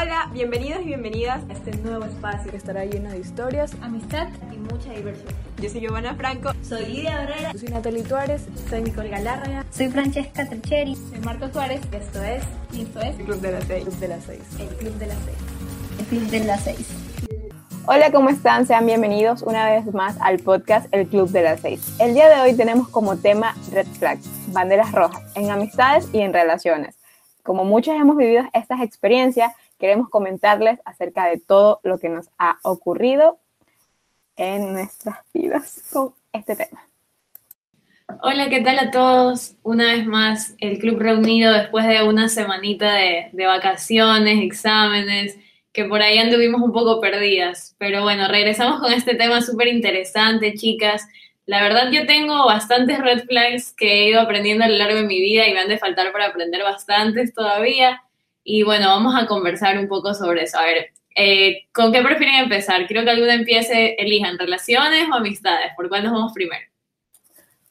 Hola, bienvenidos y bienvenidas a este nuevo espacio que estará lleno de historias, amistad y mucha diversión. Yo soy Giovanna Franco. Soy Lidia Herrera. Yo soy Natalie Tuárez. Soy Nicole Galárraga. Soy Francesca Tricheri. Soy Marta Suárez. Y esto es... Y esto es... El Club de las Seis. Club de las Seis. El Club de las Seis. El Club de las Seis. Hola, ¿cómo están? Sean bienvenidos una vez más al podcast El Club de las Seis. El día de hoy tenemos como tema Red Flags, banderas rojas, en amistades y en relaciones. Como muchos hemos vivido estas experiencias, queremos comentarles acerca de todo lo que nos ha ocurrido en nuestras vidas con este tema. Hola, ¿qué tal a todos? Una vez más, el club reunido después de una semanita de, de, vacaciones, exámenes, que por ahí anduvimos un poco perdidas. Pero bueno, regresamos con este tema súper interesante, chicas. La verdad, yo tengo bastantes red flags que he ido aprendiendo a lo largo de mi vida y me han de faltar para aprender bastantes todavía. Y bueno, vamos a conversar un poco sobre eso. A ver, eh, ¿con qué prefieren empezar? Quiero que alguna empiece, elijan relaciones o amistades. ¿Por cuál nos vamos primero?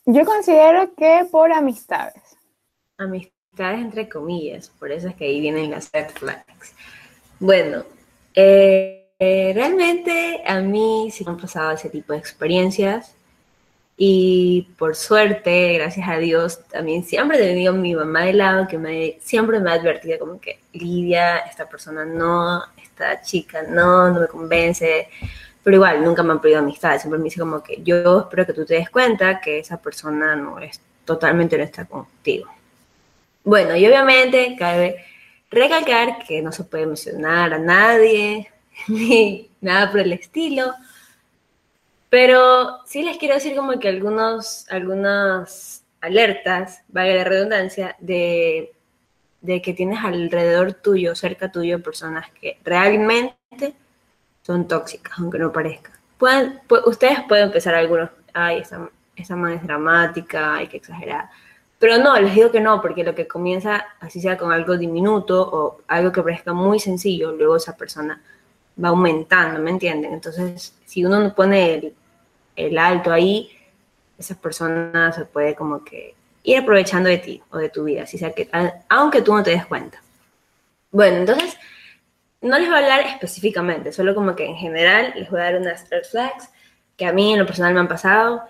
Yo considero que por amistades. Amistades entre comillas, por eso es que ahí vienen las red flags. Bueno, eh, eh, realmente a mí sí me han pasado ese tipo de experiencias y por suerte, gracias a Dios, también siempre he tenido mi mamá de lado que me, siempre me ha advertido como que Lidia, esta persona no, esta chica no, no me convence. Pero igual, nunca me han pedido amistad. Siempre me dice como que yo espero que tú te des cuenta que esa persona no es totalmente honesta contigo. Bueno, y obviamente cabe recalcar que no se puede mencionar a nadie, ni nada por el estilo. Pero sí les quiero decir como que algunos, algunas alertas, valga la redundancia, de, de que tienes alrededor tuyo, cerca tuyo, personas que realmente son tóxicas, aunque no parezca. Pueden, ustedes pueden empezar algunos, ay, esa, esa man es dramática, hay que exagerar. Pero no, les digo que no, porque lo que comienza, así sea con algo diminuto o algo que parezca muy sencillo, luego esa persona va aumentando, ¿me entienden? Entonces, si uno no pone el, el alto ahí, esa persona se puede como que ir aprovechando de ti o de tu vida, así sea que, aunque tú no te des cuenta. Bueno, entonces, no les voy a hablar específicamente, solo como que en general les voy a dar unas red flags que a mí en lo personal me han pasado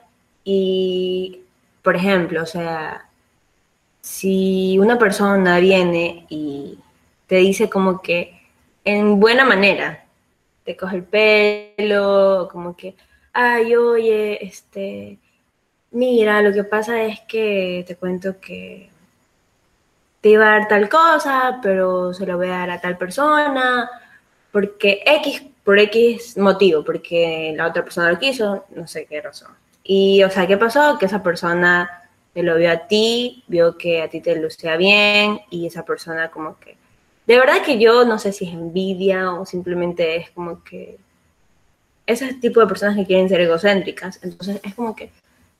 y, por ejemplo, o sea, si una persona viene y te dice como que en buena manera, te coge el pelo, como que, ay, oye, este, mira, lo que pasa es que te cuento que te iba a dar tal cosa, pero se lo voy a dar a tal persona, porque X, por X motivo, porque la otra persona lo quiso, no sé qué razón. Y, o sea, ¿qué pasó? Que esa persona te lo vio a ti, vio que a ti te lucía bien, y esa persona como que... De verdad que yo no sé si es envidia o simplemente es como que ese tipo de personas que quieren ser egocéntricas. Entonces es como que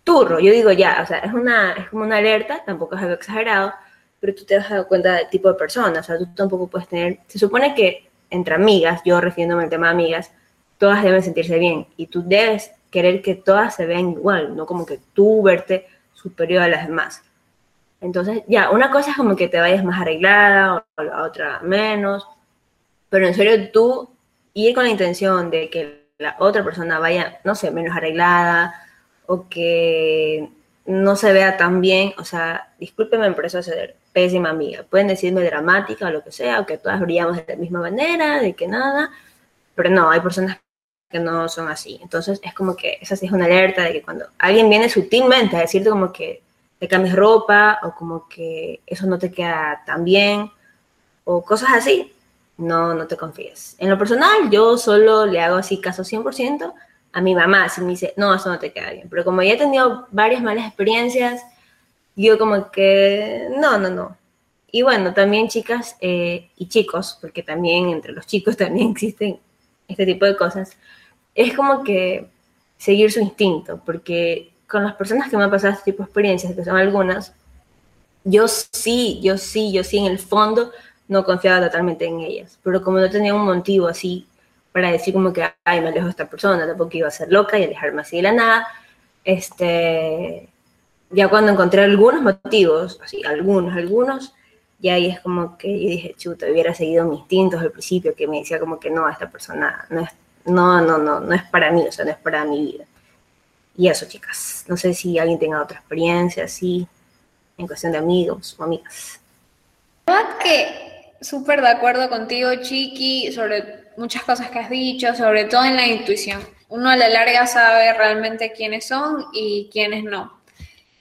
turro, yo digo ya, o sea, es, una, es como una alerta, tampoco es algo exagerado, pero tú te das cuenta del tipo de persona, o sea, tú tampoco puedes tener, se supone que entre amigas, yo refiriéndome al tema de amigas, todas deben sentirse bien y tú debes querer que todas se vean igual, no como que tú verte superior a las demás. Entonces, ya, una cosa es como que te vayas más arreglada o la otra menos, pero en serio tú ir con la intención de que la otra persona vaya, no sé, menos arreglada o que no se vea tan bien, o sea, discúlpeme por eso ser pésima amiga. Pueden decirme dramática o lo que sea, o que todas brillamos de la misma manera, de que nada, pero no, hay personas que no son así. Entonces es como que esa sí es una alerta de que cuando alguien viene sutilmente a decirte como que te cambies ropa o como que eso no te queda tan bien o cosas así, no, no te confíes. En lo personal, yo solo le hago así caso 100% a mi mamá, si me dice, no, eso no te queda bien. Pero como ya he tenido varias malas experiencias, yo como que, no, no, no. Y bueno, también chicas eh, y chicos, porque también entre los chicos también existen este tipo de cosas, es como que seguir su instinto, porque con las personas que me han pasado este tipo de experiencias, que son algunas, yo sí, yo sí, yo sí en el fondo no confiaba totalmente en ellas. Pero como no tenía un motivo así para decir como que, ay, me alejo de esta persona, tampoco iba a ser loca y alejarme así de la nada, este, ya cuando encontré algunos motivos, así, algunos, algunos, Y ahí es como que yo dije, chuta, hubiera seguido mis instintos al principio, que me decía como que no, esta persona no es, no, no, no, no es para mí, o sea, no es para mi vida. Y eso, chicas. No sé si alguien tenga otra experiencia así, en cuestión de amigos o amigas. Súper de acuerdo contigo, Chiqui, sobre muchas cosas que has dicho, sobre todo en la intuición. Uno a la larga sabe realmente quiénes son y quiénes no.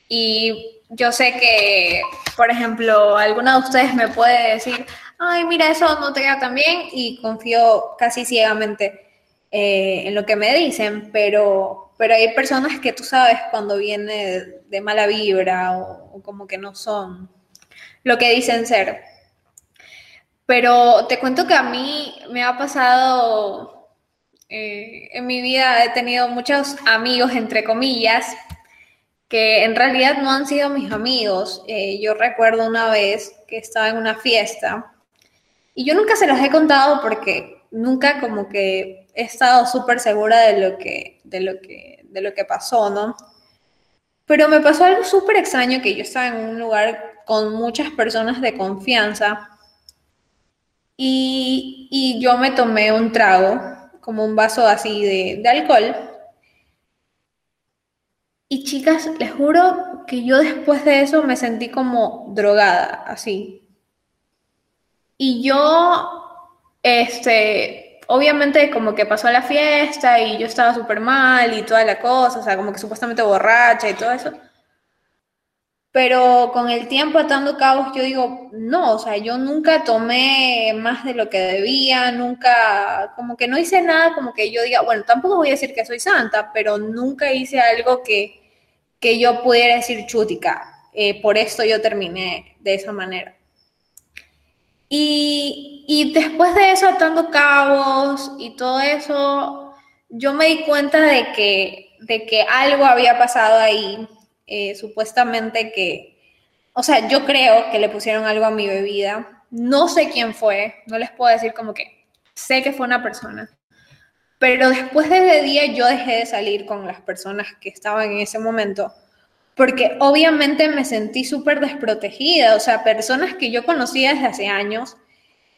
Y yo sé que, por ejemplo, alguna de ustedes me puede decir, ay, mira, eso no te queda tan bien y confío casi ciegamente eh, en lo que me dicen, pero, pero hay personas que tú sabes cuando viene de, mala vibra o, o como que no son lo que dicen ser. Pero te cuento que a mí me ha pasado, eh, en mi vida he tenido muchos amigos, entre comillas, que en realidad no han sido mis amigos. Eh, yo recuerdo una vez que estaba en una fiesta y yo nunca se los he contado porque nunca como que he estado súper segura de lo que, de lo que, de lo que pasó, ¿no? Pero me pasó algo súper extraño que yo estaba en un lugar con muchas personas de confianza y, y yo me tomé un trago, como un vaso así de, de alcohol. Y chicas, les juro que yo después de eso me sentí como drogada, así. Y yo, este, obviamente como que pasó la fiesta y yo estaba súper mal y toda la cosa, o sea, como que supuestamente borracha y todo eso. Pero con el tiempo atando cabos, yo digo, no, o sea, yo nunca tomé más de lo que debía, nunca, como que no hice nada, como que yo diga, bueno, tampoco voy a decir que soy santa, pero nunca hice algo que, que yo pudiera decir chútica, eh, por esto yo terminé de esa manera. Y, y después de eso, atando cabos y todo eso, yo me di cuenta de que, de que algo había pasado ahí eh, supuestamente que, o sea, yo creo que le pusieron algo a mi bebida. No sé quién fue, no les puedo decir como que sé que fue una persona. Pero después de ese día yo dejé de salir con las personas que estaban en ese momento, porque obviamente me sentí súper desprotegida, o sea, personas que yo conocía desde hace años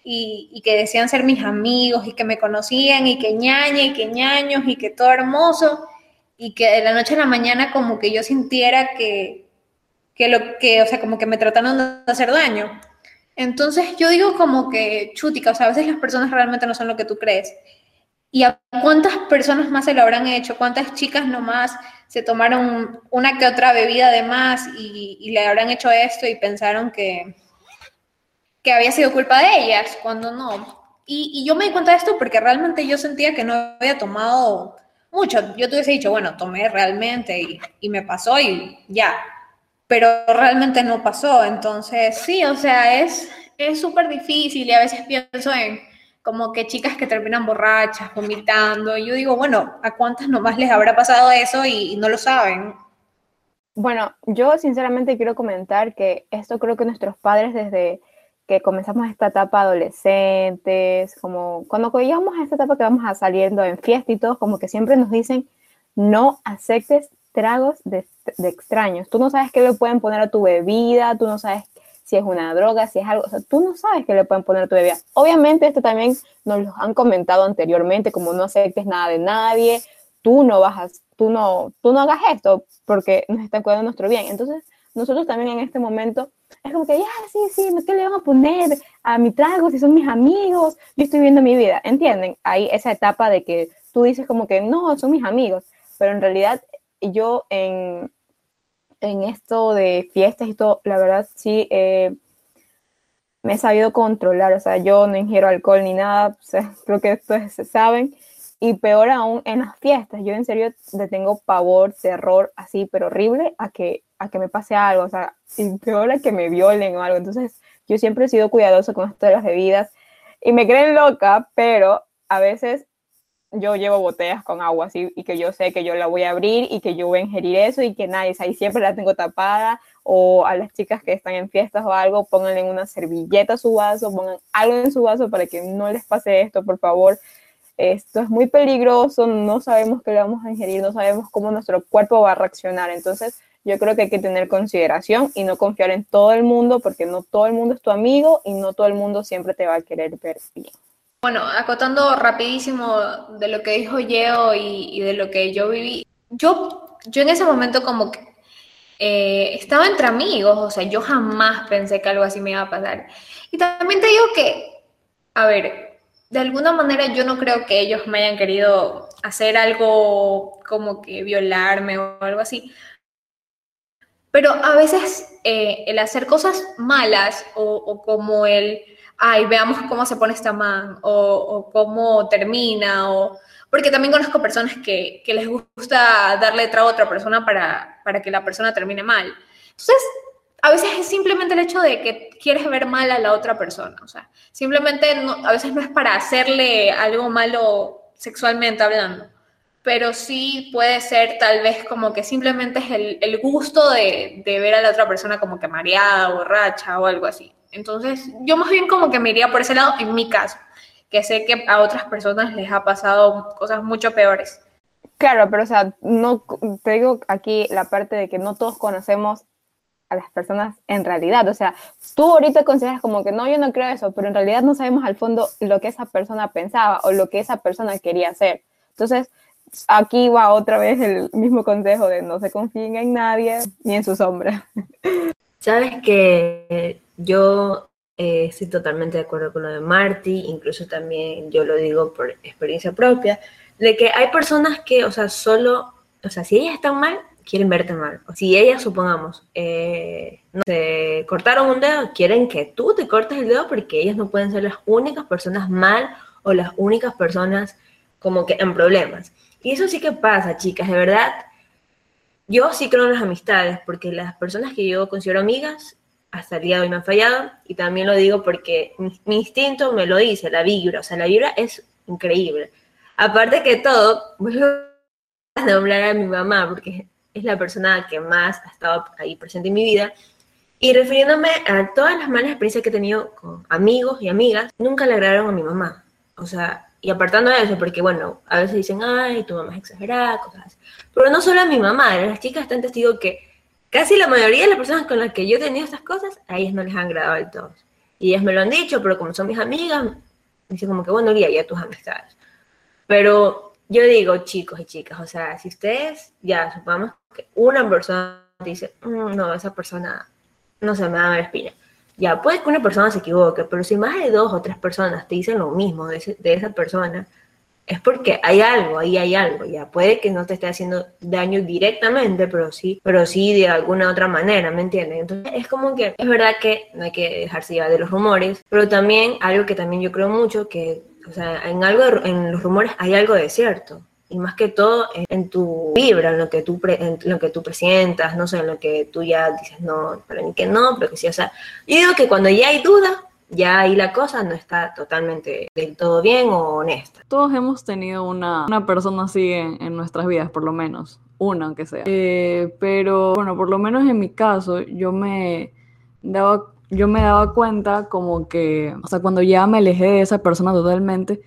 y, que decían ser mis amigos y que me conocían y que ñaña y que ñaños y que todo hermoso y que de la noche a la mañana como que yo sintiera que, que lo que, o sea, como que me trataron de hacer daño. Entonces yo digo como que, chútica, o sea, a veces las personas realmente no son lo que tú crees. ¿Y a cuántas personas más se lo habrán hecho? ¿Cuántas chicas nomás se tomaron una que otra bebida de más y, y le habrán hecho esto y pensaron que, que había sido culpa de ellas, cuando no? Y, y yo me di cuenta de esto porque realmente yo sentía que no había tomado mucho. Yo te hubiese dicho, bueno, tomé realmente y, y me pasó y ya, pero realmente no pasó. Entonces, sí, o sea, es súper difícil y a veces pienso en como que chicas que terminan borrachas, vomitando. Y yo digo, bueno, ¿a cuántas nomás les habrá pasado eso y, y no lo saben? Bueno, yo sinceramente quiero comentar que esto creo que nuestros padres desde que comenzamos esta etapa adolescentes, como cuando llegamos a esta etapa que vamos a saliendo en fiesta y todo, como que siempre nos dicen, no aceptes tragos de, de, extraños. Tú no sabes qué le pueden poner a tu bebida, tú no sabes si es una droga, si es algo, o sea, tú no sabes qué le pueden poner a tu bebida. Obviamente esto también nos lo han comentado anteriormente, como no aceptes nada de nadie, tú no vas a, tú no, tú no hagas esto porque nos está cuidando nuestro bien. Entonces, nosotros también en este momento es como que, ya, sí, sí, ¿qué le van a poner a mi trago si son mis amigos? Yo estoy viendo mi vida, ¿entienden? Hay esa etapa de que tú dices como que, no, son mis amigos, pero en realidad yo en, en esto de fiestas y todo, la verdad sí eh, me he sabido controlar, o sea, yo no ingiero alcohol ni nada, o sea, creo que ustedes saben, y peor aún en las fiestas, yo en serio le tengo pavor, terror, así, pero horrible a que a que me pase algo, o sea, peor a que me violen o algo. Entonces, yo siempre he sido cuidadoso con esto de las bebidas y me creen loca, pero a veces yo llevo botellas con agua así y que yo sé que yo la voy a abrir y que yo voy a ingerir eso y que nadie, ahí siempre la tengo tapada o a las chicas que están en fiestas o algo, pónganle una servilleta su vaso, pongan algo en su vaso para que no les pase esto, por favor. Esto es muy peligroso, no sabemos qué le vamos a ingerir, no sabemos cómo nuestro cuerpo va a reaccionar. Entonces, yo creo que hay que tener consideración y no confiar en todo el mundo porque no todo el mundo es tu amigo y no todo el mundo siempre te va a querer ver bien. Bueno, acotando rapidísimo de lo que dijo Yeo y, y de lo que yo viví, yo, yo en ese momento como que eh, estaba entre amigos, o sea, yo jamás pensé que algo así me iba a pasar. Y también te digo que, a ver, de alguna manera yo no creo que ellos me hayan querido hacer algo como que violarme o algo así. Pero a veces eh, el hacer cosas malas o, o, como el, ay, veamos cómo se pone esta man o, o cómo termina o porque también conozco personas que, que les gusta darle trago a otra persona para, para que la persona termine mal. Entonces, a veces es simplemente el hecho de que quieres ver mal a la otra persona. O sea, simplemente no, a veces no es para hacerle algo malo sexualmente hablando, pero sí puede ser tal vez como que simplemente es el, el gusto de, de, ver a la otra persona como que mareada, borracha o algo así. Entonces, yo más bien como que me iría por ese lado en mi caso que sé que a otras personas les ha pasado cosas mucho peores. Claro, pero o sea, no te digo aquí la parte de que no todos conocemos a las personas en realidad. O sea, tú ahorita consideras como que no, yo no creo eso, pero en realidad no sabemos al fondo lo que esa persona pensaba o lo que esa persona quería hacer. Entonces, aquí va otra vez el mismo consejo de no se confíen en nadie ni en su sombra. Sabes que yo eh, estoy totalmente de acuerdo con lo de Marty, incluso también yo lo digo por experiencia propia, de que hay personas que, o sea, solo, o sea, si ellas están mal, quieren verte mal. Si ellas, supongamos, eh, no se cortaron un dedo, quieren que tú te cortes el dedo porque ellas no pueden ser las únicas personas mal o las únicas personas como que en problemas. Y eso sí que pasa, chicas, de verdad. Yo sí creo en las amistades, porque las personas que yo considero amigas hasta el día de hoy me han fallado y también lo digo porque mi, instinto me lo dice, la vibra, o sea, la vibra es increíble. Aparte que todo, vuelvo a nombrar a mi mamá porque es la persona que más ha estado ahí presente en mi vida y refiriéndome a todas las malas experiencias que he tenido con amigos y amigas, nunca le agradaron a mi mamá. O sea, y apartando de eso, porque bueno, a veces dicen, ay, tu mamá es exagerada, cosas así. Pero no solo a mi mamá, las chicas están testigo que Casi la mayoría de las personas con las que yo he tenido estas cosas, a ellas no les han agradado del todo. Y ellas me lo han dicho, pero como son mis amigas, me dicen como que, bueno, ya tus amistades. Pero yo digo, chicos y chicas, o sea, si ustedes, ya supongamos que una persona dice, mmm, no, esa persona, no se me da a espina. Ya, puede que una persona se equivoque, pero si más de dos o tres personas te dicen lo mismo de, ese, de esa persona, es porque hay algo, ahí hay algo, ya puede que no te esté haciendo daño directamente, pero sí, pero sí de alguna otra manera, ¿me entiendes? Entonces es como que es verdad que no hay que dejarse llevar de los rumores, pero también algo que también yo creo mucho que, o sea, en algo, en los rumores hay algo de cierto. Y más que todo en, tu vibra, en lo que tú pre, en lo que tú presientas, no sé, en lo que tú ya dices, no, para mí que no, pero que sí, o sea, yo digo que cuando ya hay duda, ya ahí la cosa no está totalmente del todo bien o honesta. Todos hemos tenido una, una persona así en, en, nuestras vidas, por lo menos, una aunque sea. Eh, pero bueno, por lo menos en mi caso, yo me daba, yo me daba cuenta como que, o sea, cuando ya me alejé de esa persona totalmente,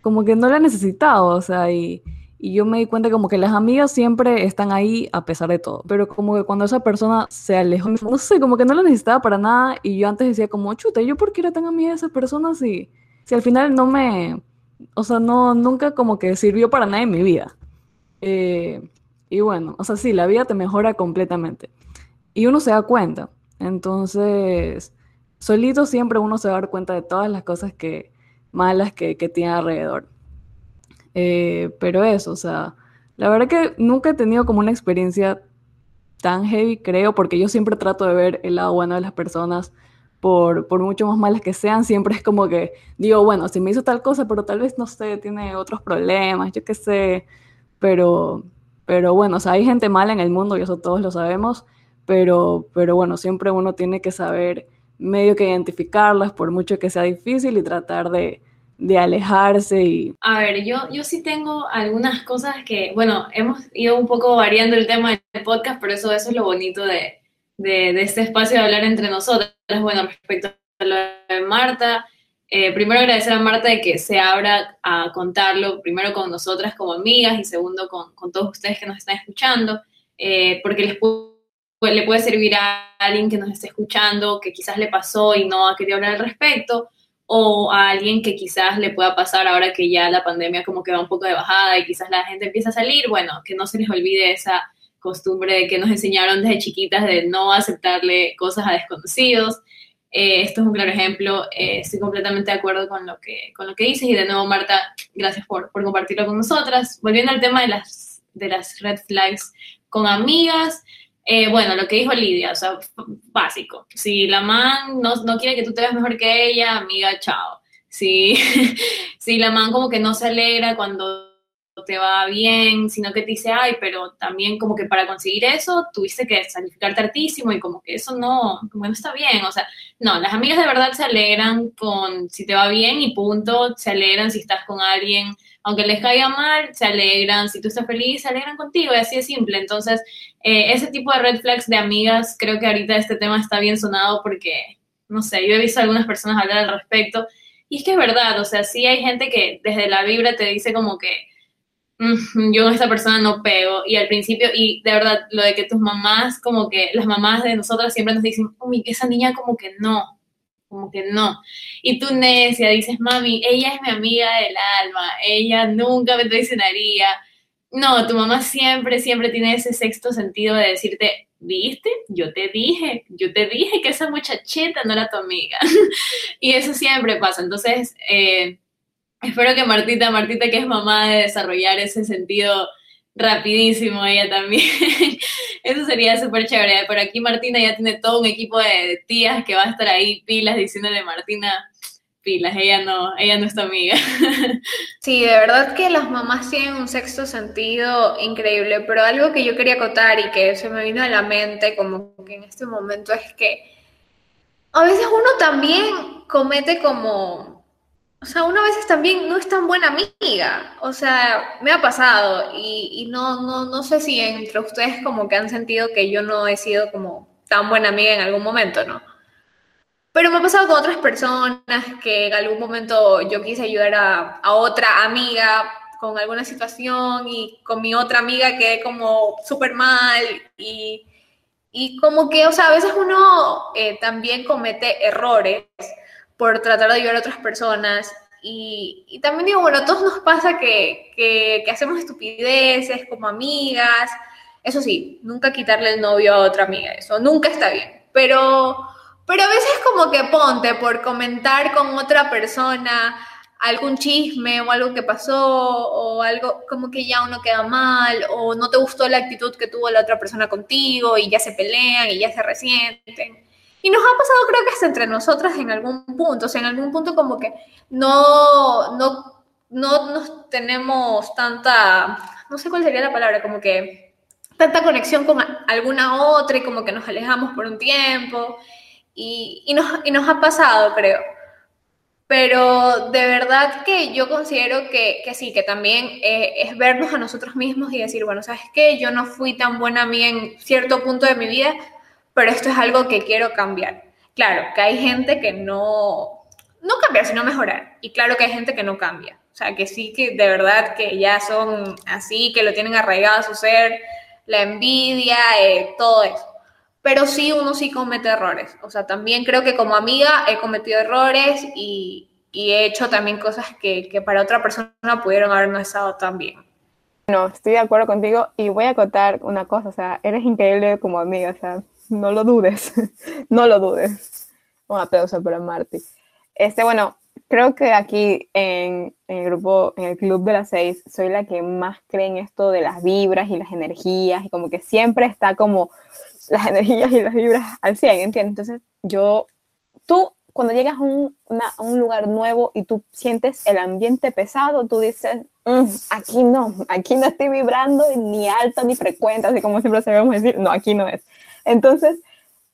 como que no la necesitaba, o sea, y y yo me di cuenta como que las amigas siempre están ahí a pesar de todo, pero como que cuando esa persona se alejó, no sé, como que no la necesitaba para nada y yo antes decía como, chuta, ¿yo por qué era tan amiga de esa persona si, si al final no me, o sea, no, nunca como que sirvió para nada en mi vida? Eh, y bueno, o sea, sí, la vida te mejora completamente y uno se da cuenta, entonces, solito siempre uno se va a dar cuenta de todas las cosas que malas que, que tiene alrededor. Eh, pero eso, o sea, la verdad que nunca he tenido como una experiencia tan heavy, creo, porque yo siempre trato de ver el lado bueno de las personas, por, por mucho más malas que sean, siempre es como que digo, bueno, si me hizo tal cosa, pero tal vez, no sé, tiene otros problemas, yo qué sé, pero, pero bueno, o sea, hay gente mala en el mundo y eso todos lo sabemos, pero, pero bueno, siempre uno tiene que saber medio que identificarlas, por mucho que sea difícil, y tratar de, de alejarse y... A ver, yo, yo sí tengo algunas cosas que, bueno, hemos ido un poco variando el tema del podcast, pero eso, eso es lo bonito de, de, de este espacio de hablar entre nosotras. Bueno, respecto a lo de Marta, eh, primero agradecer a Marta de que se abra a contarlo, primero con nosotras como amigas y segundo con, con todos ustedes que nos están escuchando, eh, porque les puedo le puede servir a alguien que nos esté escuchando, que quizás le pasó y no ha querido hablar al respecto, o a alguien que quizás le pueda pasar ahora que ya la pandemia como que va un poco de bajada y quizás la gente empieza a salir, bueno, que no se les olvide esa costumbre que nos enseñaron desde chiquitas de no aceptarle cosas a desconocidos. Eh, esto es un claro ejemplo. Eh, estoy completamente de acuerdo con lo que, con lo que dices y de nuevo, Marta, gracias por, por compartirlo con nosotras. Volviendo al tema de las, de las red flags con amigas, eh, bueno, lo que dijo Lidia, o sea, básico. Si la man no, no, quiere que tú te veas mejor que ella, amiga, chao. Si, si la man como que no se alegra cuando te va bien, sino que te dice, ay, pero también como que para conseguir eso tuviste que sacrificarte hartísimo y como que eso no, como no está bien, o sea, no, las amigas de verdad se alegran con si te va bien y punto, se alegran si estás con alguien, aunque les caiga mal, se alegran, si tú estás feliz, se alegran contigo y así de simple, entonces eh, ese tipo de red flags de amigas, creo que ahorita este tema está bien sonado porque, no sé, yo he visto a algunas personas hablar al respecto. Y es que es verdad, o sea, sí hay gente que desde la vibra te dice como que yo con esta persona no pego. Y al principio, y de verdad, lo de que tus mamás, como que las mamás de nosotras siempre nos dicen, uy, esa niña como que no, como que no. Y tú necia dices, mami, ella es mi amiga del alma, ella nunca me traicionaría. No, tu mamá siempre, siempre tiene ese sexto sentido de decirte, ¿viste? Yo te dije, yo te dije que esa muchacheta no era tu amiga. y eso siempre pasa. Entonces, eh, Espero que Martita, Martita que es mamá de desarrollar ese sentido rapidísimo ella también. Eso sería súper chévere. Pero aquí Martina ya tiene todo un equipo de tías que va a estar ahí pilas diciéndole Martina, pilas, ella no, ella no es tu amiga. Sí, de verdad que las mamás tienen un sexto sentido increíble, pero algo que yo quería acotar y que se me vino a la mente como que en este momento es que a veces uno también comete como o sea, una veces también no es tan buena amiga. O sea, me ha pasado y, no, no, no sé si entre ustedes como que han sentido que yo no he sido como tan buena amiga en algún momento, ¿no? Pero me ha pasado con otras personas que en algún momento yo quise ayudar a, a otra amiga con alguna situación y con mi otra amiga quedé como súper mal y, y, como que, o sea, a veces uno eh, también comete errores por tratar de ayudar a otras personas. Y, también digo, bueno, a todos nos pasa que, que, que, hacemos estupideces como amigas. Eso sí, nunca quitarle el novio a otra amiga, eso nunca está bien. Pero, pero a veces como que ponte por comentar con otra persona algún chisme o algo que pasó o algo como que ya uno queda mal o no te gustó la actitud que tuvo la otra persona contigo y ya se pelean y ya se resienten. Y nos ha pasado creo que hasta entre nosotras en algún punto, o sea, en algún punto como que no, no, no nos tenemos tanta, no sé cuál sería la palabra, como que tanta conexión con alguna otra y como que nos alejamos por un tiempo. Y, y, nos, y nos ha pasado, creo. Pero de verdad que yo considero que, que sí, que también eh, es vernos a nosotros mismos y decir, bueno, ¿sabes qué? Yo no fui tan buena amiga en cierto punto de mi vida, pero esto es algo que quiero cambiar. Claro, que hay gente que no, no cambiar, sino mejorar. Y claro que hay gente que no cambia. O sea, que sí que de verdad que ya son así, que lo tienen arraigado a su ser, la envidia, eh, todo eso. Pero sí, uno sí comete errores. O sea, también creo que como amiga he cometido errores y, y he hecho también cosas que, que, para otra persona pudieron haber no estado tan bien. No, estoy de acuerdo contigo y voy a acotar una cosa, o sea, eres increíble como amiga, o no lo dudes, no lo dudes. Un aplauso para Marty. Este, bueno, creo que aquí en, en, el grupo, en el club de las seis, soy la que más cree en esto de las vibras y las energías, y como que siempre está como las energías y las vibras al 100, ¿entiendes? Entonces, yo, tú, cuando llegas a un, una, a un lugar nuevo y tú sientes el ambiente pesado, tú dices, mm, aquí no, aquí no estoy vibrando ni alto ni frecuente, así como siempre sabemos decir, no, aquí no es. Entonces,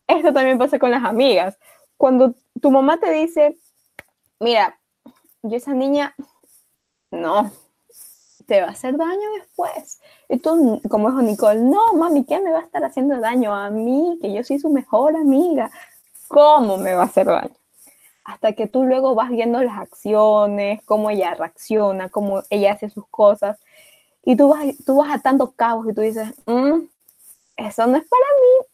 esto también pasa con las amigas. Cuando tu mamá te dice, mira, yo esa niña, no, te va a hacer daño después. Y tú, como dijo Nicole, no, mami, ¿qué me va a estar haciendo daño a mí? Que yo soy su mejor amiga. ¿Cómo me va a hacer daño? Hasta que tú luego vas viendo las acciones, cómo ella reacciona, cómo ella hace sus cosas. Y tú vas, tú vas atando cabos y tú dices, mm, eso no es para mí,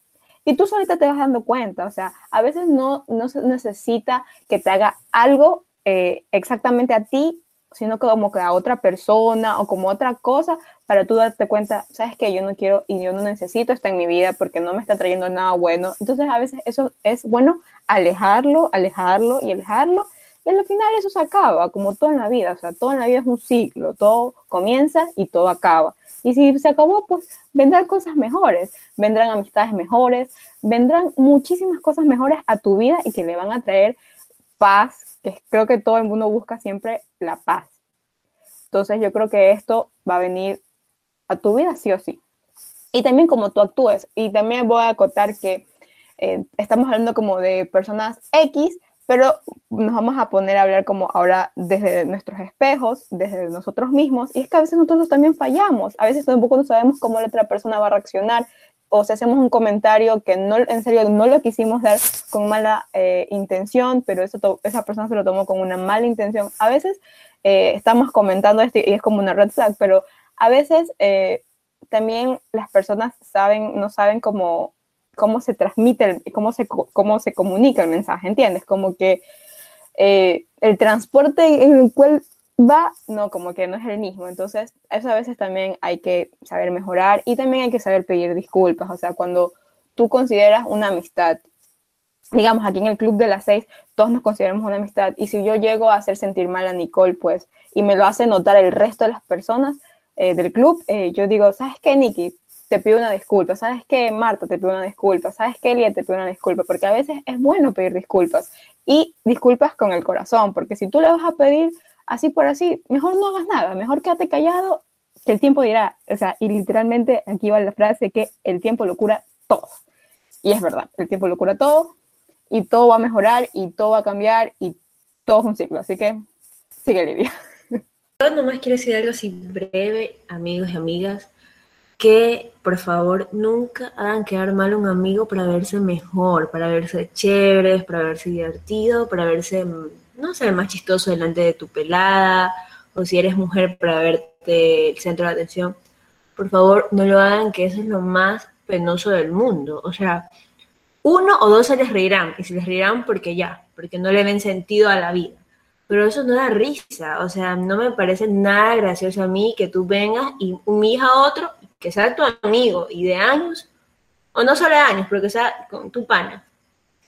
Y tú solita te vas dando cuenta, o sea, a veces no, no se necesita que te haga algo eh, exactamente a ti, sino como que a otra persona o como otra cosa para tú darte cuenta, sabes que yo no quiero y yo no necesito esto en mi vida porque no me está trayendo nada bueno. Entonces a veces eso es bueno alejarlo, alejarlo y alejarlo. Y al final eso se acaba, como todo en la vida. O sea, todo en la vida es un ciclo, todo comienza y todo acaba. Y si se acabó, pues vendrán cosas mejores, vendrán amistades mejores, vendrán muchísimas cosas mejores a tu vida y que le van a traer paz, que creo que todo el mundo busca siempre la paz. Entonces yo creo que esto va a venir a tu vida sí o sí. Y también como tú actúes. Y también voy a acotar que eh, estamos hablando como de personas X, pero nos vamos a poner a hablar como ahora desde nuestros espejos, desde nosotros mismos. Y es que a veces nosotros también fallamos. A veces tampoco sabemos cómo la otra persona va a reaccionar. O si hacemos un comentario que no, en serio no lo quisimos dar con mala eh, intención, pero eso esa persona se lo tomó con una mala intención. A veces eh, estamos comentando esto y es como una red flag, pero a veces eh, también las personas saben, no saben cómo, cómo se transmite, cómo se, cómo se comunica el mensaje, ¿entiendes? Como que eh, el transporte en el cual va, no, como que no es el mismo. Entonces, eso a veces también hay que saber mejorar y también hay que saber pedir disculpas. O sea, cuando tú consideras una amistad, digamos, aquí en el Club de las Seis, todos nos consideramos una amistad y si yo llego a hacer sentir mal a Nicole, pues, y me lo hace notar el resto de las personas, eh, del club, eh, yo digo, ¿sabes qué, Nikki? Te pido una disculpa, ¿sabes qué, Marta? Te pido una disculpa, ¿sabes qué, Elia? Te pido una disculpa, porque a veces es bueno pedir disculpas y disculpas con el corazón, porque si tú le vas a pedir así por así, mejor no hagas nada, mejor quédate callado, que el tiempo dirá, o sea, y literalmente aquí va la frase que el tiempo lo cura todo. Y es verdad, el tiempo lo cura todo y todo va a mejorar y todo va a cambiar y todo es un ciclo, así que sigue Lidia. Yo nomás quiero decir algo así breve, amigos y amigas, que por favor nunca hagan quedar mal a un amigo para verse mejor, para verse chévere, para verse divertido, para verse, no sé, más chistoso delante de tu pelada, o si eres mujer para verte el centro de atención. Por favor, no lo hagan, que eso es lo más penoso del mundo. O sea, uno o dos se les reirán, y se les reirán porque ya, porque no le ven sentido a la vida pero eso no da risa, o sea, no me parece nada gracioso a mí que tú vengas y humilles a otro, que sea tu amigo y de años, o no solo de años, pero que sea con tu pana,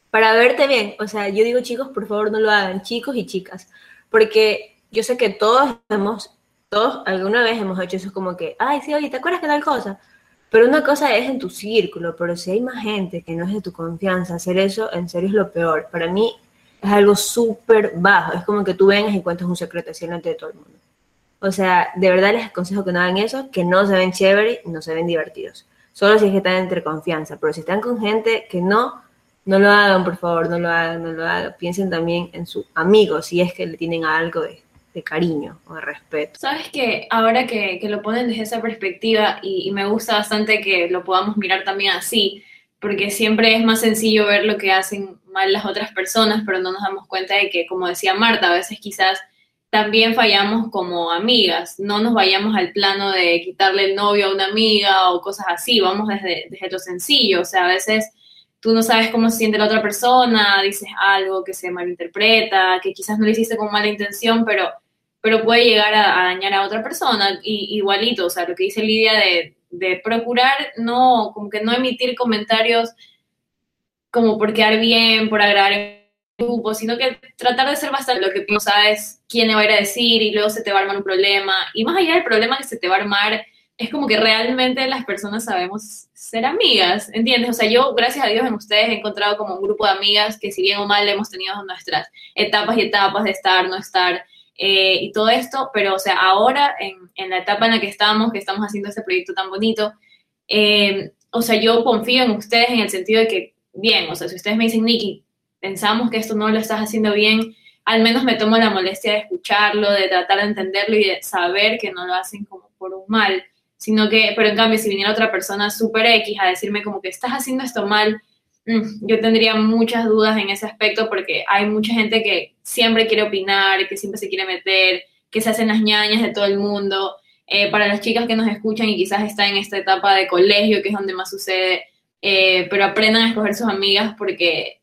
para verte bien. O sea, yo digo chicos, por favor no lo hagan, chicos y chicas, porque yo sé que todos hemos, todos alguna vez hemos hecho eso como que, ay, sí, oye, ¿te acuerdas que tal cosa? Pero una cosa es en tu círculo, pero si hay más gente que no es de tu confianza, hacer eso en serio es lo peor. Para mí es algo súper bajo. Es como que tú vengas y cuentas un secreto así delante de todo el mundo. O sea, de verdad les aconsejo que no hagan eso, que no se ven chévere no se ven divertidos. Solo si es que están entre confianza. Pero si están con gente que no, no lo hagan, por favor, no lo hagan, no lo hagan. Piensen también en su amigo, si es que le tienen algo de, cariño o de respeto. Sabes que ahora que, lo ponen desde esa perspectiva y, y, me gusta bastante que lo podamos mirar también así, porque siempre es más sencillo ver lo que hacen mal las otras personas, pero no nos damos cuenta de que, como decía Marta, a veces quizás también fallamos como amigas, no nos vayamos al plano de quitarle el novio a una amiga o cosas así, vamos desde, desde lo sencillo, o sea, a veces tú no sabes cómo se siente la otra persona, dices algo que se malinterpreta, que quizás no lo hiciste con mala intención, pero, pero puede llegar a, dañar a otra persona, y, igualito, o sea, lo que dice Lidia de, de procurar no, como que no emitir comentarios como por quedar bien, por agradar grupo, sino que tratar de ser bastante lo que tú no sabes quién le va a ir a decir y luego se te va a armar un problema. Y más allá del problema que se te va a armar, es como que realmente las personas sabemos ser amigas, ¿entiendes? O sea, yo, gracias a Dios, en ustedes he encontrado como un grupo de amigas que si bien o mal hemos tenido nuestras etapas y etapas de estar, no estar, eh, y todo esto, pero o sea, ahora en, en, la etapa en la que estamos, que estamos haciendo este proyecto tan bonito, eh, o sea, yo confío en ustedes en el sentido de que bien. O sea, si ustedes me dicen, Nikki, pensamos que esto no lo estás haciendo bien, al menos me tomo la molestia de escucharlo, de tratar de entenderlo y de saber que no lo hacen como por un mal, sino que, pero en cambio, si viniera otra persona super X a decirme como que estás haciendo esto mal, mm, yo tendría muchas dudas en ese aspecto porque hay mucha gente que siempre quiere opinar, que siempre se quiere meter, que se hacen las ñañas de todo el mundo. Eh, para las chicas que nos escuchan y quizás están en esta etapa de colegio, que es donde más sucede, eh, pero aprendan a escoger sus amigas porque,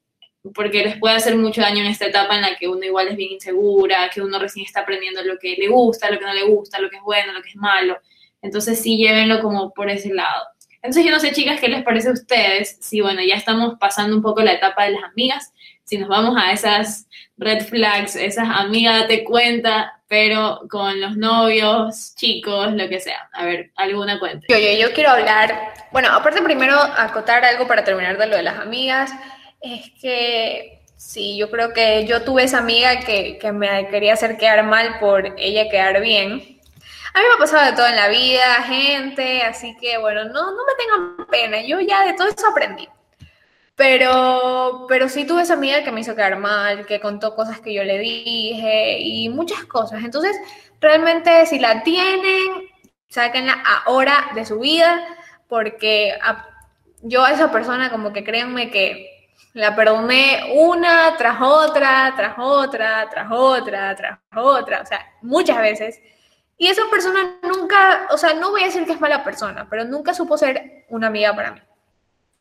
porque les puede hacer mucho daño en esta etapa en la que uno igual es bien insegura, que uno recién está aprendiendo lo que le gusta, lo que no le gusta, lo que es bueno, lo que es malo. Entonces sí, llévenlo como por ese lado. Entonces yo no sé, chicas, qué les parece a ustedes, si bueno, ya estamos pasando un poco la etapa de las amigas, si nos vamos a esas red flags, esas amigas date cuenta, pero con los novios, chicos, lo que sea. A ver, alguna cuenta. Yo, yo, yo quiero hablar, bueno, aparte primero acotar algo para terminar de lo de las amigas, es que sí, yo creo que yo tuve esa amiga que, que me quería hacer quedar mal por ella quedar bien. A mí me ha pasado de todo en la vida, gente, así que bueno, no, no me tengan pena, yo ya de todo eso aprendí. Pero, pero sí tuve esa amiga que me hizo quedar mal, que contó cosas que yo le dije y muchas cosas. Entonces, realmente si la tienen, sáquenla ahora de su vida, porque yo a esa persona como que créanme que la perdoné una tras otra, tras otra, tras otra, tras otra, o sea, muchas veces. Y esa persona nunca, o sea, no voy a decir que es mala persona, pero nunca supo ser una amiga para mí.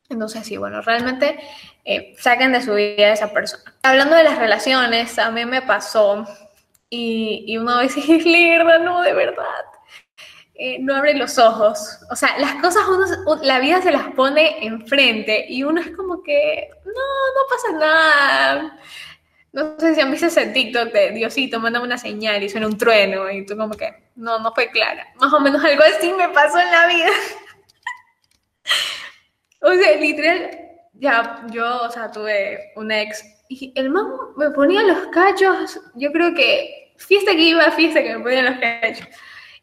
Entonces, sí, bueno, realmente eh, saquen de su vida a esa persona. Hablando de las relaciones, a mí me pasó y, y una vez es Lirda, no, de verdad. Eh, no abre los ojos. O sea, las cosas, uno, la vida se las pone enfrente y uno es como que, no, no pasa nada. No sé si han visto ese TikTok de Diosito, mándame una señal y suena un trueno y tú como que, no, no fue clara. Más o menos algo así me pasó en la vida. o sea, literal, ya, yo, o sea, tuve un ex y el man me ponía los cachos, yo creo que fiesta que iba, fiesta que me ponía los cachos.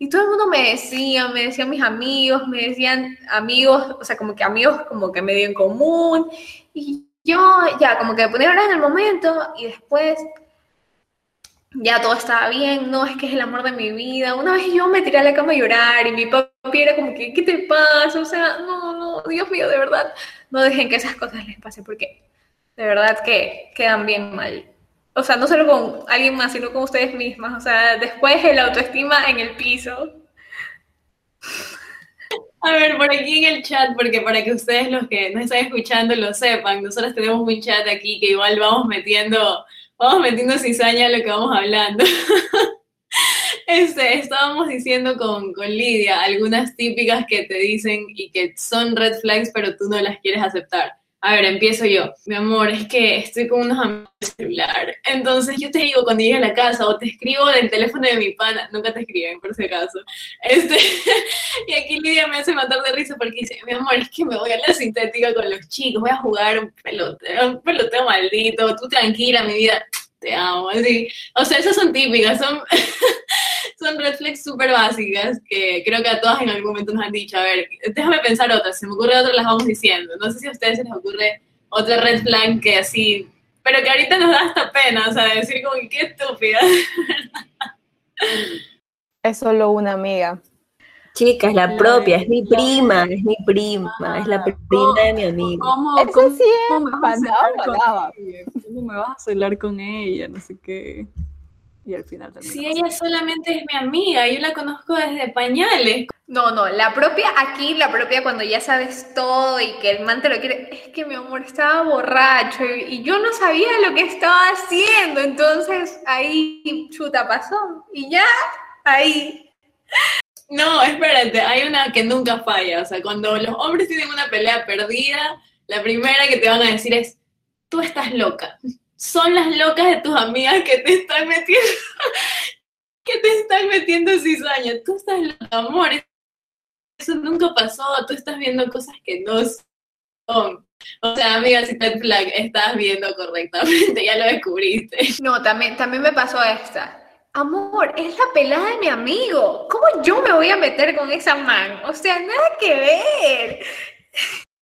Y todo el mundo me decía, me decían mis amigos, me decían amigos, o sea, como que amigos como que medio en común. Y yo ya, como que me ponía en el momento y después ya todo estaba bien, no, es que es el amor de mi vida. Una vez yo me tiré a la cama a llorar y mi papi era como que, ¿qué te pasa? O sea, no, no, Dios mío, de verdad, no dejen que esas cosas les pase porque de verdad que quedan bien mal. O sea, no solo con alguien más, sino con ustedes mismas. O sea, después el autoestima en el piso. A ver, por aquí en el chat, porque para que ustedes los que nos están escuchando lo sepan, nosotros tenemos un chat aquí que igual vamos metiendo, vamos metiendo cizaña a lo que vamos hablando. Este, estábamos diciendo con, con Lidia algunas típicas que te dicen y que son red flags, pero tú no las quieres aceptar. A ver, empiezo yo. Mi amor, es que estoy con unos amigos de celular. Entonces yo te digo cuando llegue a la casa o te escribo del teléfono de mi pana, nunca te escriben por si acaso. Este, y aquí Lidia me hace matar de risa porque dice, mi amor, es que me voy a la sintética con los chicos, voy a jugar un peloteo, un peloteo maldito, tú tranquila, mi vida, te amo. Así. O sea, esas son típicas, son, son red flags súper básicas que creo que a todas en algún momento nos han dicho. A ver, déjame pensar otras, si me ocurre otra las vamos diciendo. No sé si a ustedes se les ocurre otra red flag que así, pero que ahorita nos da hasta pena, o sea, decir como qué estúpida. Es solo una amiga. Chicas, la Ay, propia, es mi prima, es mi prima, es la prima de mi amigo. ¿Cómo, Eso cómo- sí es cómo me vas a? ¿Cómo me vas a celar con ella? No sé qué. Y al final también. Si ella solamente es mi amiga, yo la conozco desde pañales. No, no, la propia, aquí la propia cuando ya sabes todo y que el man te lo quiere, es que mi amor estaba borracho y, y yo no sabía lo que estaba haciendo, entonces ahí chuta pasó y ya, ahí. No, espérate, hay una que nunca falla. O sea, cuando los hombres tienen una pelea perdida, la primera que te van a decir es, tú estás loca. Son las locas de tus amigas que te están metiendo, que te están metiendo cizaña. Tú estás loca, amor. Eso nunca pasó. Tú estás viendo cosas que no son. O sea, amiga, si te estás viendo correctamente, ya lo descubriste. No, también, también me pasó esta. Amor, es la pelada de mi amigo. ¿Cómo yo me voy a meter con esa man? O sea, nada que ver.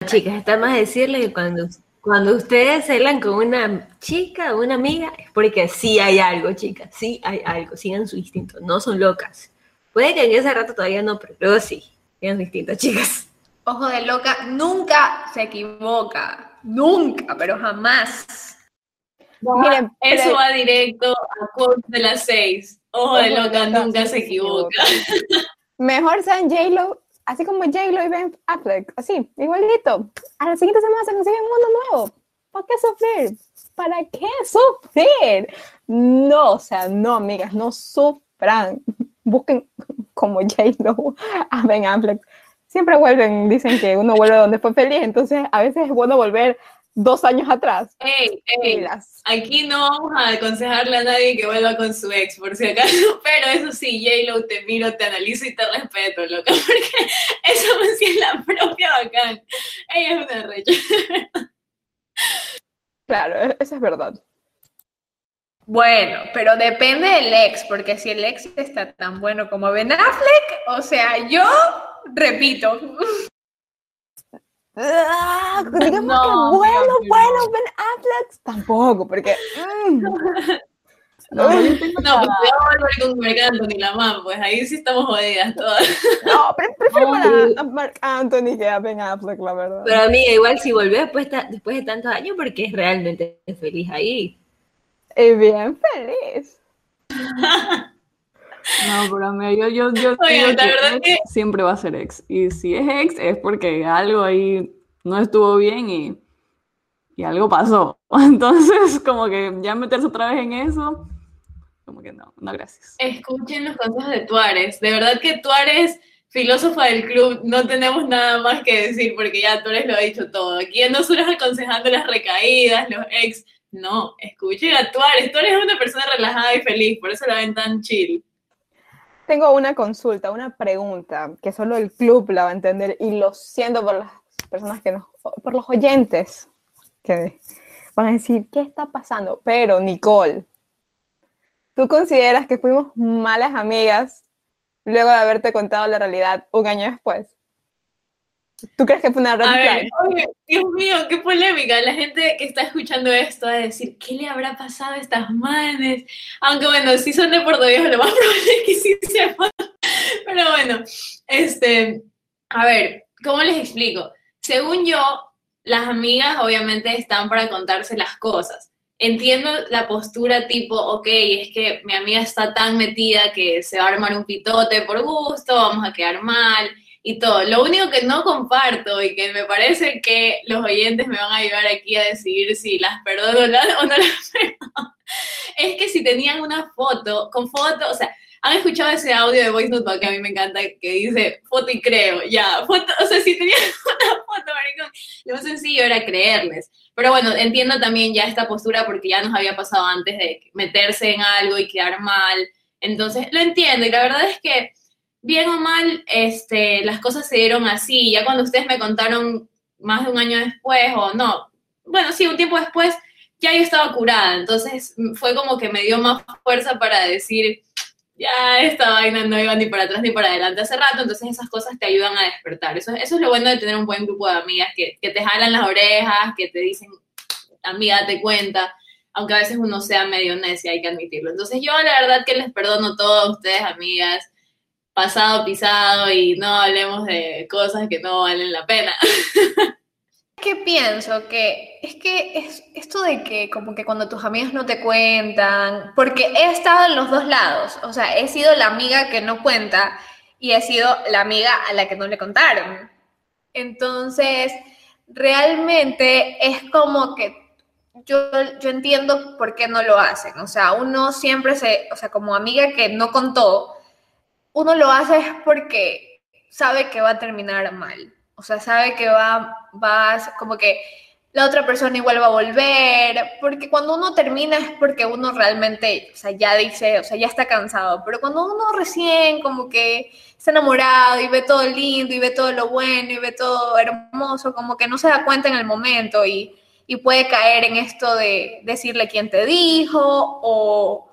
Chicas, está más decirle que cuando, cuando ustedes celan con una chica o una amiga, es porque sí hay algo, chicas, sí hay algo, sigan su instinto, no son locas. Puede que en ese rato todavía no, pero luego sí, sigan su instinto, chicas. Ojo de loca, nunca se equivoca. Nunca, pero jamás. Miren, Eso pero- va directo a quote de las seis. Ojo de loca, loca, nunca sí se equivoca. Mejor sean J-Lo así como J-Lo y Ben Affleck, así, igualito. A la siguiente semana se consigue un mundo nuevo. ¿Para qué sufrir? ¿Para qué sufrir? No, o sea, no, amigas, no sufran. Busquen como J-Lo a Ben Affleck. Siempre vuelven, dicen que uno vuelve donde fue feliz, entonces a veces es bueno volver dos años atrás. Ey, ey, Pilas. aquí no vamos a aconsejarle a nadie que vuelva con su ex, por si acaso, pero eso sí, J-Lo, te miro, te analizo y te respeto, loca, porque eso me sí es la propia bacán. Ella es una recha. Claro, e- eso es verdad. Bueno, pero depende del ex, porque si el ex está tan bueno como Ben Affleck, o sea, yo repito, Ah, digamos No, que bueno, bueno, Ben Affleck tampoco, porque mm, No, tengo No, pues con Marc Anthony, la man, pues ahí sí estamos jodidas todas. no, pre- prefiero No, a, a Mark Anthony que a Ben Affleck, la verdad. Pero amiga, igual si volvió después, después de tantos años, porque es realmente feliz ahí. Y bien feliz. No, pero mira, yo, yo, yo digo la que verdad que- siempre va a ser ex. Y si es ex, es porque algo ahí no estuvo bien y, y algo pasó. Entonces, como que ya meterse otra vez en eso, como que no, no, gracias. Escuchen los consejos de Tuares. De verdad que Tuares, filósofa del club, no tenemos nada más que decir porque ya Tuares lo ha dicho todo. Aquí nosotros aconsejando las recaídas, los ex. No, escuchen a Tuares. Tuares es una persona relajada y feliz, por eso la ven tan chill. Tengo una consulta, una pregunta que solo el club la va a entender y lo siento por las personas que nos, por los oyentes que van a decir, ¿qué está pasando? Pero Nicole, ¿tú consideras que fuimos malas amigas luego de haberte contado la realidad un año después? ¿Tú crees que fue una red A ver, oye, Dios mío, qué polémica. La gente que está escuchando esto va a decir, ¿qué le habrá pasado a estas manes? Aunque bueno, si son de Puerto Viejo, lo más probable es que sí sepan. Pero bueno, este, a ver, ¿cómo les explico? Según yo, las amigas obviamente están para contarse las cosas. Entiendo la postura tipo, ok, es que mi amiga está tan metida que se va a armar un pitote por gusto, vamos a quedar mal y todo. Lo único que no comparto y que me parece que los oyentes me van a ayudar aquí a decidir si las perdono o no las perdono, es que si tenían una foto, con foto, o sea, han escuchado ese audio de Voice Note que a mí me encanta, que dice foto y creo, ya, foto, o sea, si tenían una foto, maricón, lo sencillo era creerles. Pero bueno, entiendo también ya esta postura porque ya nos había pasado antes de meterse en algo y quedar mal. Entonces, lo entiendo y la verdad es que bien o mal, este, las cosas se dieron así. Ya cuando ustedes me contaron más de un año después, o no, bueno, sí, un tiempo después, ya yo estaba curada. Entonces mm, fue como que me dio más fuerza para decir, ya esta vaina no iba ni para atrás ni para adelante hace rato. Entonces esas cosas te ayudan a despertar. Eso, eso es lo bueno de tener un buen grupo de amigas que, que te jalan las orejas, que te dicen, amiga, date cuenta. Aunque a veces uno sea medio necia, hay que admitirlo. Entonces yo la verdad que les perdono todo a ustedes, amigas pasado pisado y no hablemos de cosas que no valen la pena. que pienso que es que es esto de que como que cuando tus amigos no te cuentan, porque he estado en los dos lados, o sea, he sido la amiga que no cuenta y he sido la amiga a la que no le contaron. Entonces, realmente es como que yo, yo entiendo por qué no lo hacen, o sea, uno siempre se, o sea, como amiga que no contó, uno lo hace es porque sabe que va a terminar mal. O sea, sabe que va, va como que la otra persona igual va a volver, porque cuando uno termina es porque uno realmente, o sea, ya dice, o sea, ya está cansado, pero cuando uno recién como que está enamorado y ve todo lindo y ve todo lo bueno y ve todo hermoso, como que no se da cuenta en el momento y, y puede caer en esto de decirle quién te dijo o,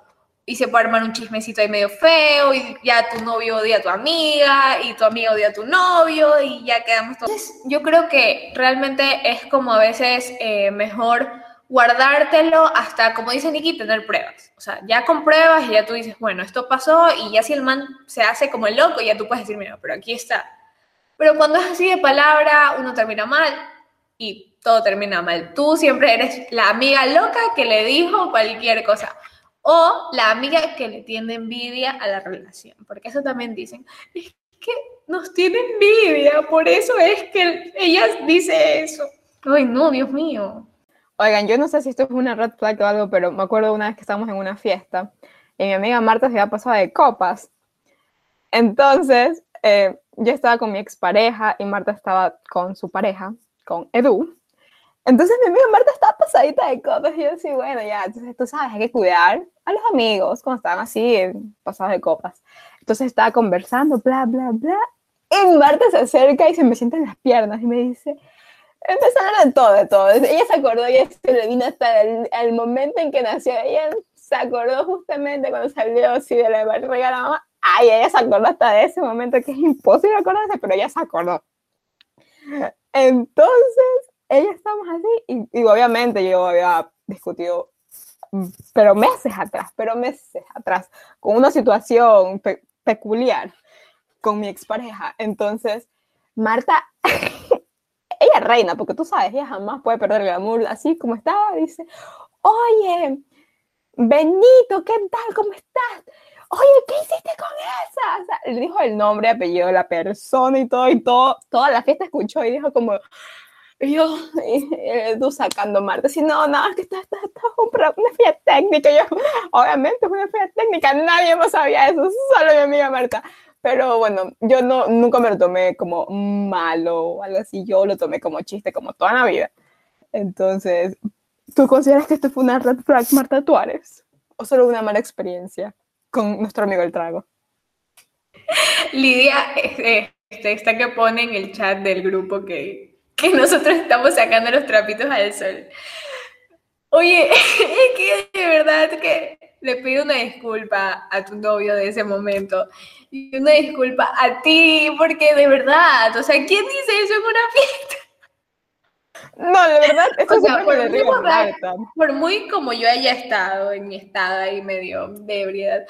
y se puede armar un chismecito ahí medio feo y ya tu novio odia a tu amiga y tu amiga odia a tu novio y ya quedamos todos. Entonces, yo creo que realmente es como a veces eh, mejor guardártelo hasta, como dice Nikki, tener pruebas. O sea, ya con pruebas y ya tú dices, bueno, esto pasó y ya si el man se hace como el loco, ya tú puedes decir, mira, pero aquí está. Pero cuando es así de palabra, uno termina mal y todo termina mal. Tú siempre eres la amiga loca que le dijo cualquier cosa. O la amiga que le tiene envidia a la relación, porque eso también dicen, es que nos tiene envidia, por eso es que ella dice eso. Ay, no, Dios mío. Oigan, yo no sé si esto es una red flag o algo, pero me acuerdo una vez que estábamos en una fiesta y mi amiga Marta se había pasado de copas. Entonces, eh, yo estaba con mi expareja y Marta estaba con su pareja, con Edu. Entonces mi amiga Marta estaba pasadita de copas y yo decía, bueno, ya, entonces tú sabes, hay que cuidar a los amigos cuando están así, pasados de copas. Entonces estaba conversando, bla, bla, bla, y Marta se acerca y se me sienta en las piernas y me dice, empezaron de todo, de todo. Ella se acordó y se le vino hasta el, el, momento en que nació. Ella se acordó justamente cuando salió así de la barriga de la mamá. Ay, ella se acordó hasta de ese momento que es imposible acordarse, pero ella se acordó. Entonces, ella estamos así y, y obviamente yo había discutido, pero meses atrás, pero meses atrás, con una situación pe peculiar con mi expareja. Entonces, Marta, ella reina, porque tú sabes, ella jamás puede perder el amor, así como estaba, dice, oye, Benito, ¿qué tal? ¿Cómo estás? Oye, ¿qué hiciste con esa? Le dijo el nombre, apellido la persona y todo, y todo, toda la fiesta escuchó y dijo como, yo, y, tú sacando Marta, si no, no, es que esto, esto, esto es una fía técnica, yo, obviamente una fía técnica, nadie más sabía eso, solo mi amiga Marta, pero bueno, yo no, nunca me lo tomé como malo o algo así, yo lo tomé como chiste, como toda la vida. Entonces, ¿tú consideras que esto fue una red flag, Marta Tuárez? ¿O solo una mala experiencia con nuestro amigo el trago? Lidia este, está que pone en el chat del grupo que, que nosotros estamos sacando los trapitos al sol. Oye, es que de verdad que le pido una disculpa a tu novio de ese momento y una disculpa a ti, porque de verdad, o sea, ¿quién dice eso en una fiesta? No, de verdad, eso o sea, es por, muy por muy como yo haya estado en mi estado ahí medio de ebriedad,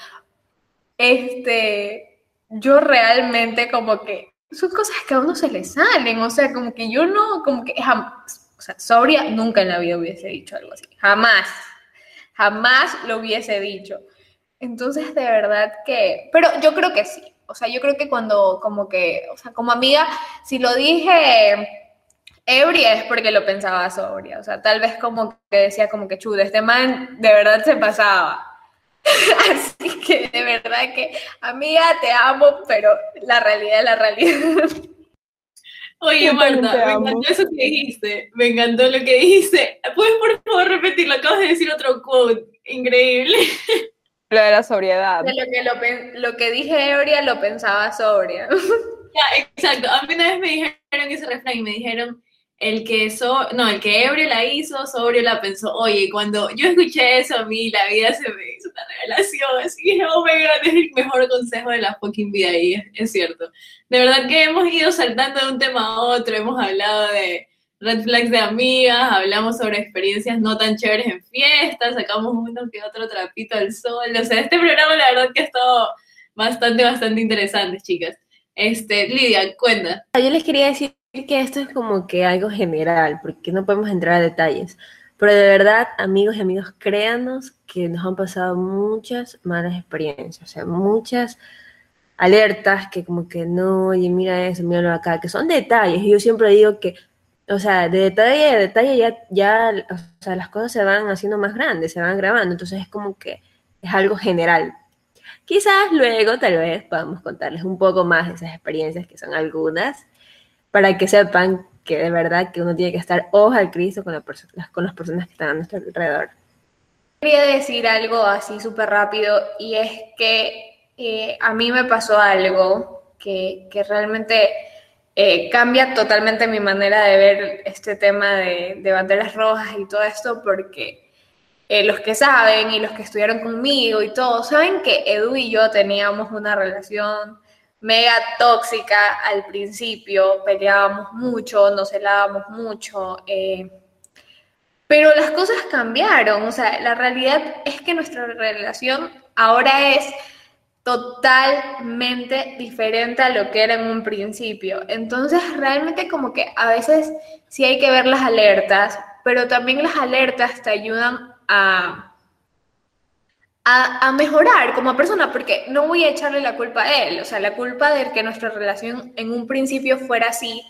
este, yo realmente como que son cosas que a uno se le salen, o sea, como que yo no, como que jamás, o sea, sobria nunca en la vida hubiese dicho algo así, jamás, jamás lo hubiese dicho. Entonces, de verdad que, pero yo creo que sí, o sea, yo creo que cuando, como que, o sea, como amiga, si lo dije ebria es porque lo pensaba sobria, o sea, tal vez como que decía como que chuda, este man de verdad se pasaba. Así que de verdad que, amiga, te amo, pero la realidad es la realidad. Oye, Marta, me encantó eso que dijiste. Me encantó lo que dijiste. ¿Puedes por favor repetirlo? Acabas de decir otro quote. Increíble. Lo de la sobriedad. De lo que, lo, lo que dije ebria lo pensaba sobria. Ya, exacto. A mí una vez me dijeron ese refrán y me dijeron, el que, so no, el que ebrio la hizo, sobrio la pensó. Oye, cuando yo escuché eso a mí, la vida se me hizo una revelación. Así oh my god, es el mejor consejo de la fucking vida y es, es cierto. De verdad que hemos ido saltando de un tema a otro, hemos hablado de red flags de amigas, hablamos sobre experiencias no tan chéveres en fiestas, sacamos uno que otro trapito al sol. O sea, este programa la verdad que ha estado bastante, bastante interesante, chicas. Este, Lidia, cuenta. Yo les quería decir que esto es como que algo general, porque no podemos entrar a detalles. Pero de verdad, amigos y amigos, créanos que nos han pasado muchas malas experiencias, o sea, muchas alertas que como que no, oye, mira eso, míralo acá, que son detalles. Y yo siempre digo que, o sea, de detalle a detalle ya, ya, o sea, las cosas se van haciendo más grandes, se van grabando. Entonces es como que es algo general. Quizás luego, tal vez, podamos contarles un poco más de esas experiencias, que son algunas, para que sepan que de verdad que uno tiene que estar ojo al Cristo con, la con las personas que están a nuestro alrededor. Quería decir algo así súper rápido y es que eh, a mí me pasó algo que, que realmente eh, cambia totalmente mi manera de ver este tema de, de banderas rojas y todo esto porque eh, los que saben y los que estudiaron conmigo y todo, saben que Edu y yo teníamos una relación mega tóxica al principio, peleábamos mucho, nos celábamos mucho. eh, pero las cosas cambiaron, o sea, la realidad es que nuestra relación ahora es totalmente diferente a lo que era en un principio. Entonces, realmente como que a veces sí hay que ver las alertas, pero también las alertas te ayudan a, a, mejorar como persona, porque no voy a echarle la culpa a él, o sea, la culpa de que nuestra relación en un principio fuera así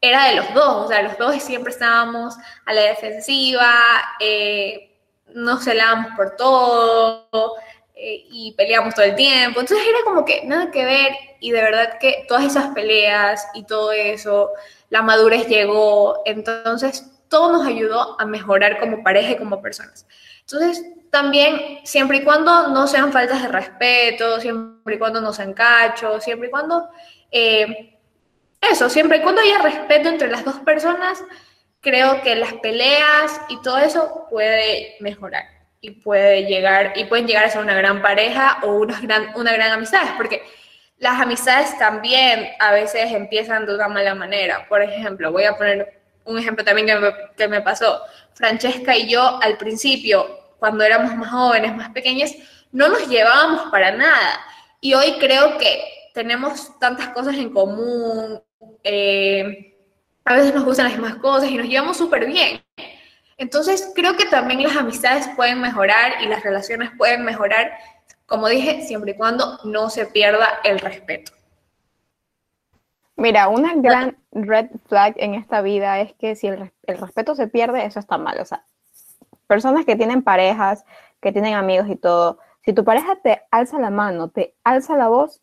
era de los dos, o sea, los dos siempre estábamos a la defensiva, eh, nos celábamos por todo eh, y peleábamos todo el tiempo, entonces era como que nada que ver y de verdad que todas esas peleas y todo eso, la madurez llegó, entonces todo nos ayudó a mejorar como pareja y como personas. Entonces, también, siempre y cuando no sean faltas de respeto, siempre y cuando no sean cachos, siempre y cuando... eh, eso, siempre y cuando haya respeto entre las dos personas, creo que las peleas y todo eso puede mejorar y puede llegar y pueden llegar a ser una gran pareja o una gran, una gran amistad, porque las amistades también a veces empiezan de una mala manera. Por ejemplo, voy a poner un ejemplo también que me, que me pasó. Francesca y yo al principio, cuando éramos más jóvenes, más pequeñas, no nos llevábamos para nada. Y hoy creo que tenemos tantas cosas en común, eh, a veces nos gustan las mismas cosas y nos llevamos súper bien. Entonces, creo que también las amistades pueden mejorar y las relaciones pueden mejorar, como dije, siempre y cuando no se pierda el respeto. Mira, una gran red flag en esta vida es que si el, res- el respeto se pierde, eso está mal. O sea, personas que tienen parejas, que tienen amigos y todo, si tu pareja te alza la mano, te alza la voz,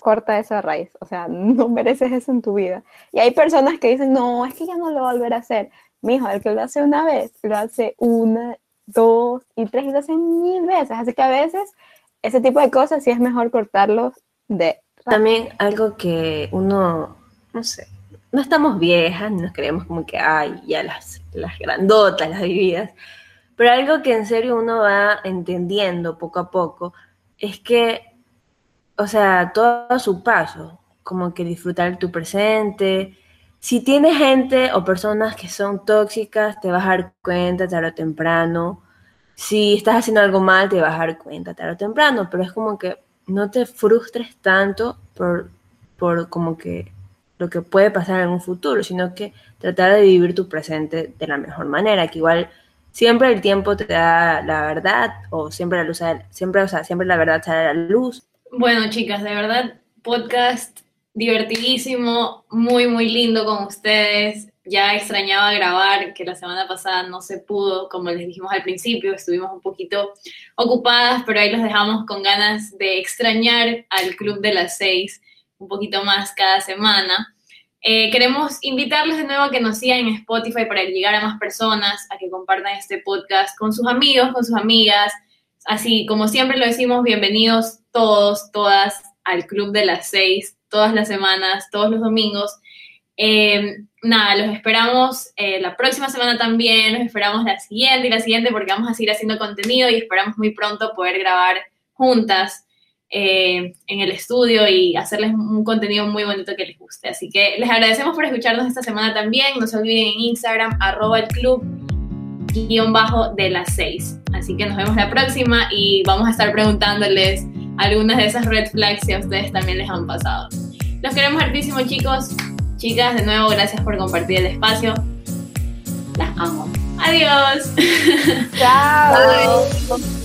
corta esa raíz. O sea, no mereces eso en tu vida. Y hay personas que dicen, no, es que ya no lo va a volver a hacer. Mijo, el que lo hace una vez, lo hace una, dos y tres y lo hace mil veces. Así que a veces ese tipo de cosas sí es mejor cortarlos de También algo que uno, no sé, no estamos viejas, nos creemos como que, ay, ya las, las grandotas, las vividas, pero algo que en serio uno va entendiendo poco a poco es que, o sea, todo su paso, como que disfrutar tu presente. Si tienes gente o personas que son tóxicas, te vas a dar cuenta tarde o temprano. Si estás haciendo algo mal, te vas a dar cuenta tarde o temprano, pero es como que no te frustres tanto por, por como que lo que puede pasar en un futuro, sino que tratar de vivir tu presente de la mejor manera, que igual siempre el tiempo te da la verdad o siempre la luz, siempre, o sea, siempre la verdad sale a la luz. Bueno, chicas, de verdad, podcast divertidísimo, muy, muy lindo con ustedes. Ya extrañaba grabar, que la semana pasada no se pudo, como les dijimos al principio, estuvimos un poquito ocupadas, pero ahí los dejamos con ganas de extrañar al Club de las Seis un poquito más cada semana. Eh, queremos invitarles de nuevo a que nos sigan en Spotify para llegar a más personas, a que compartan este podcast con sus amigos, con sus amigas. Así como siempre lo decimos, bienvenidos todos, todas al Club de las Seis, todas las semanas, todos los domingos. Eh, nada, los esperamos eh, la próxima semana también, los esperamos la siguiente y la siguiente porque vamos a seguir haciendo contenido y esperamos muy pronto poder grabar juntas eh, en el estudio y hacerles un contenido muy bonito que les guste. Así que les agradecemos por escucharnos esta semana también. No se olviden en Instagram, arroba el club guion bajo de las seis. Así que nos vemos la próxima y vamos a estar preguntándoles algunas de esas red flags si a ustedes también les han pasado. Los queremos hartísimo chicos. Chicas, de nuevo, gracias por compartir el espacio. Las amo. Adiós. Chao.